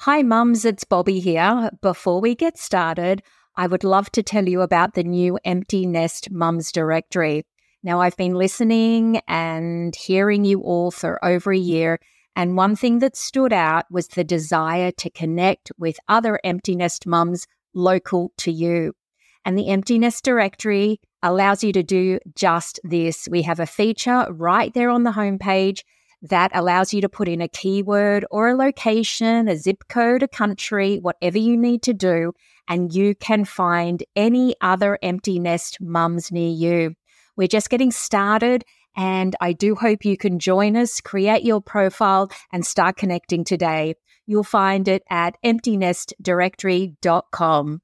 Hi, mums, it's Bobbi here. Before we get started, I would love to tell you about the new Empty Nest Mums Directory. Now, I've been listening and hearing you all for over a year, and one thing that stood out was the desire to connect with other empty nest mums local to you. And the Empty Nest Directory allows you to do just this. We have a feature right there on the homepage that allows you to put in a keyword or a location, a zip code, a country, whatever you need to do, and you can find any other empty nest mums near you. We're just getting started, and I do hope you can join us, create your profile, and start connecting today. You'll find it at emptynestdirectory.com.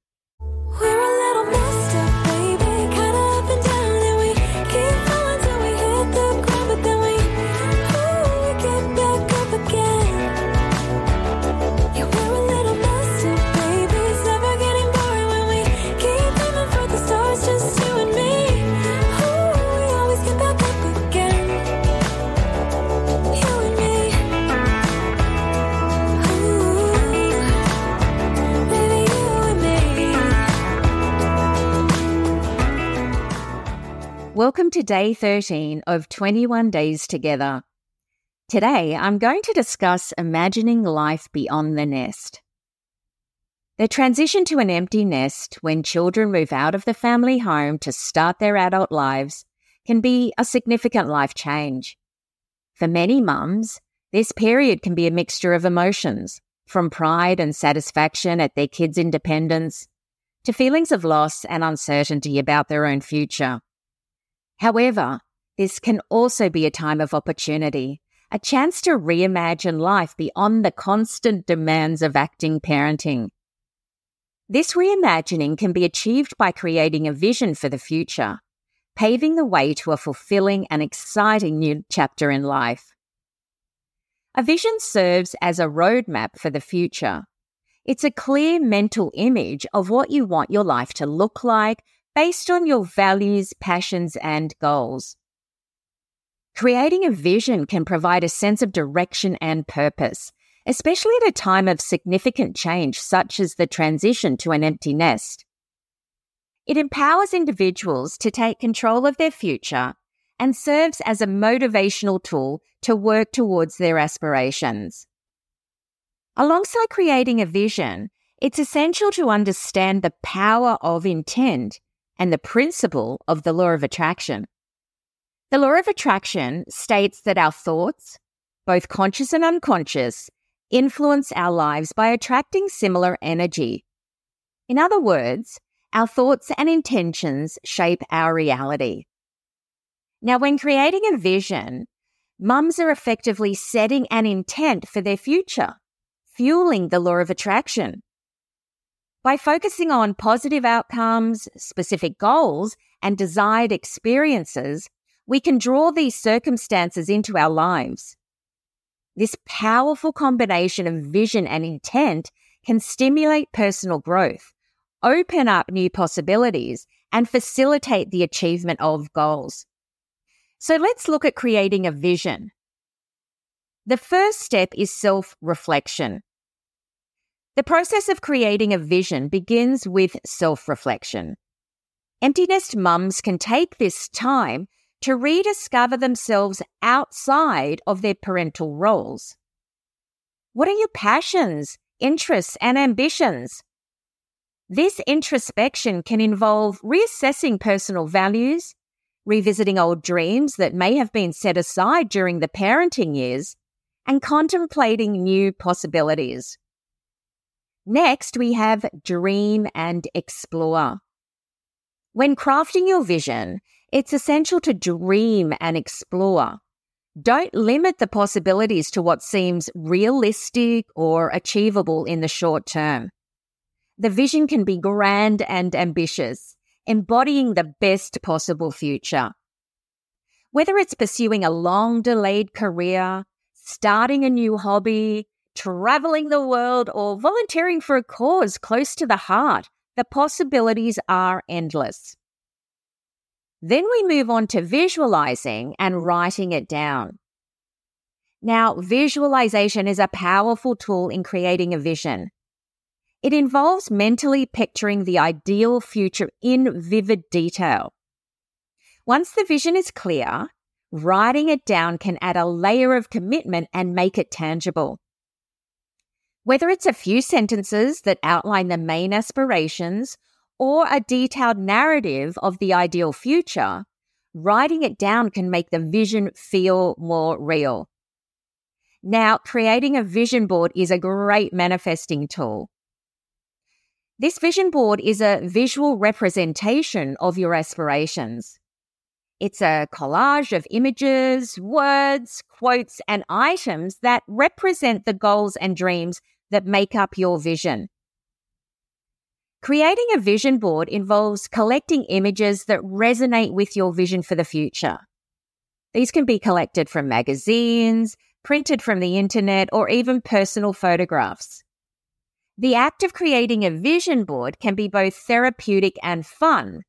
Welcome to day 13 of 21 Days Together. Today, I'm going to discuss imagining life beyond the nest. The transition to an empty nest when children move out of the family home to start their adult lives can be a significant life change. For many mums, this period can be a mixture of emotions, from pride and satisfaction at their kids' independence to feelings of loss and uncertainty about their own future. However, this can also be a time of opportunity, a chance to reimagine life beyond the constant demands of acting parenting. This reimagining can be achieved by creating a vision for the future, paving the way to a fulfilling and exciting new chapter in life. A vision serves as a roadmap for the future. It's a clear mental image of what you want your life to look like, based on your values, passions, and goals. Creating a vision can provide a sense of direction and purpose, especially at a time of significant change, such as the transition to an empty nest. It empowers individuals to take control of their future and serves as a motivational tool to work towards their aspirations. Alongside creating a vision, it's essential to understand the power of intent and the principle of the law of attraction. The law of attraction states that our thoughts, both conscious and unconscious, influence our lives by attracting similar energy. In other words, our thoughts and intentions shape our reality. Now, when creating a vision, mums are effectively setting an intent for their future, fueling the law of attraction. By focusing on positive outcomes, specific goals, and desired experiences, we can draw these circumstances into our lives. This powerful combination of vision and intent can stimulate personal growth, open up new possibilities, and facilitate the achievement of goals. So let's look at creating a vision. The first step is self reflection. The process of creating a vision begins with self reflection. Empty nest mums can take this time to rediscover themselves outside of their parental roles. What are your passions, interests, and ambitions? This introspection can involve reassessing personal values, revisiting old dreams that may have been set aside during the parenting years, and contemplating new possibilities. Next, we have dream and explore. When crafting your vision, it's essential to dream and explore. Don't limit the possibilities to what seems realistic or achievable in the short term. The vision can be grand and ambitious, embodying the best possible future. Whether it's pursuing a long delayed career, starting a new hobby, traveling the world, or volunteering for a cause close to the heart, the possibilities are endless. Then we move on to visualizing and writing it down. Now, visualization is a powerful tool in creating a vision. It involves mentally picturing the ideal future in vivid detail. Once the vision is clear, writing it down can add a layer of commitment and make it tangible. Whether it's a few sentences that outline the main aspirations or a detailed narrative of the ideal future, writing it down can make the vision feel more real. Now, creating a vision board is a great manifesting tool. This vision board is a visual representation of your aspirations. It's a collage of images, words, quotes, and items that represent the goals and dreams that make up your vision. Creating a vision board involves collecting images that resonate with your vision for the future. These can be collected from magazines, printed from the internet, or even personal photographs. The act of creating a vision board can be both therapeutic and fun,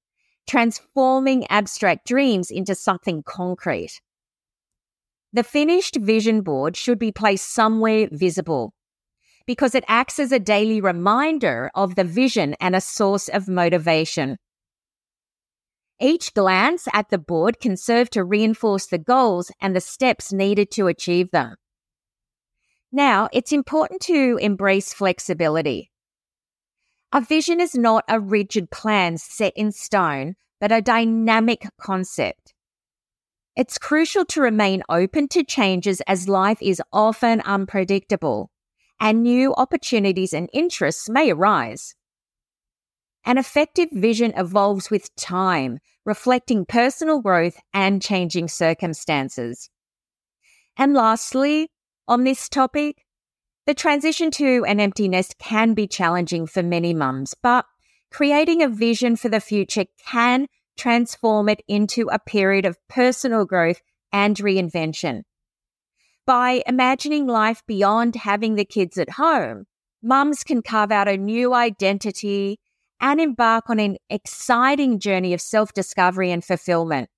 transforming abstract dreams into something concrete. The finished vision board should be placed somewhere visible because it acts as a daily reminder of the vision and a source of motivation. Each glance at the board can serve to reinforce the goals and the steps needed to achieve them. Now, it's important to embrace flexibility. A vision is not a rigid plan set in stone, but a dynamic concept. It's crucial to remain open to changes as life is often unpredictable and new opportunities and interests may arise. An effective vision evolves with time, reflecting personal growth and changing circumstances. And lastly, on this topic, the transition to an empty nest can be challenging for many mums, but creating a vision for the future can transform it into a period of personal growth and reinvention. By imagining life beyond having the kids at home, mums can carve out a new identity and embark on an exciting journey of self discovery and fulfillment.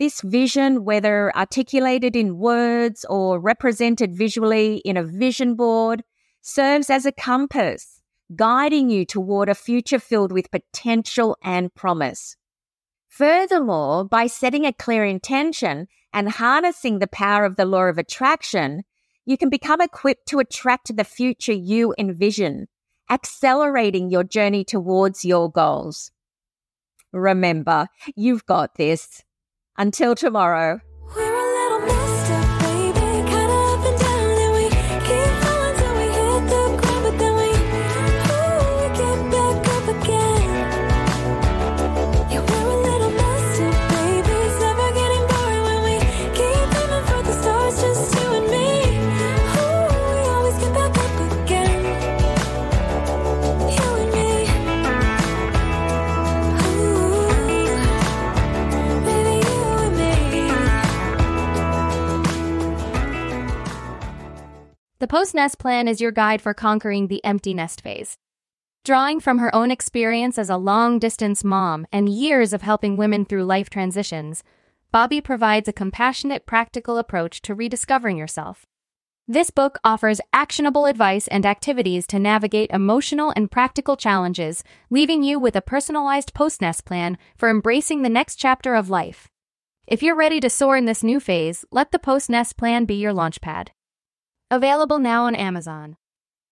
This vision, whether articulated in words or represented visually in a vision board, serves as a compass, guiding you toward a future filled with potential and promise. Furthermore, by setting a clear intention and harnessing the power of the law of attraction, you can become equipped to attract the future you envision, accelerating your journey towards your goals. Remember, you've got this. Until tomorrow. The post nest plan is your guide for conquering the empty nest phase. Drawing from her own experience as a long distance mom and years of helping women through life transitions, Bobbi provides a compassionate, practical approach to rediscovering yourself. This book offers actionable advice and activities to navigate emotional and practical challenges, leaving you with a personalized post nest plan for embracing the next chapter of life. If you're ready to soar in this new phase, let the post nest plan be your launchpad. Available now on Amazon.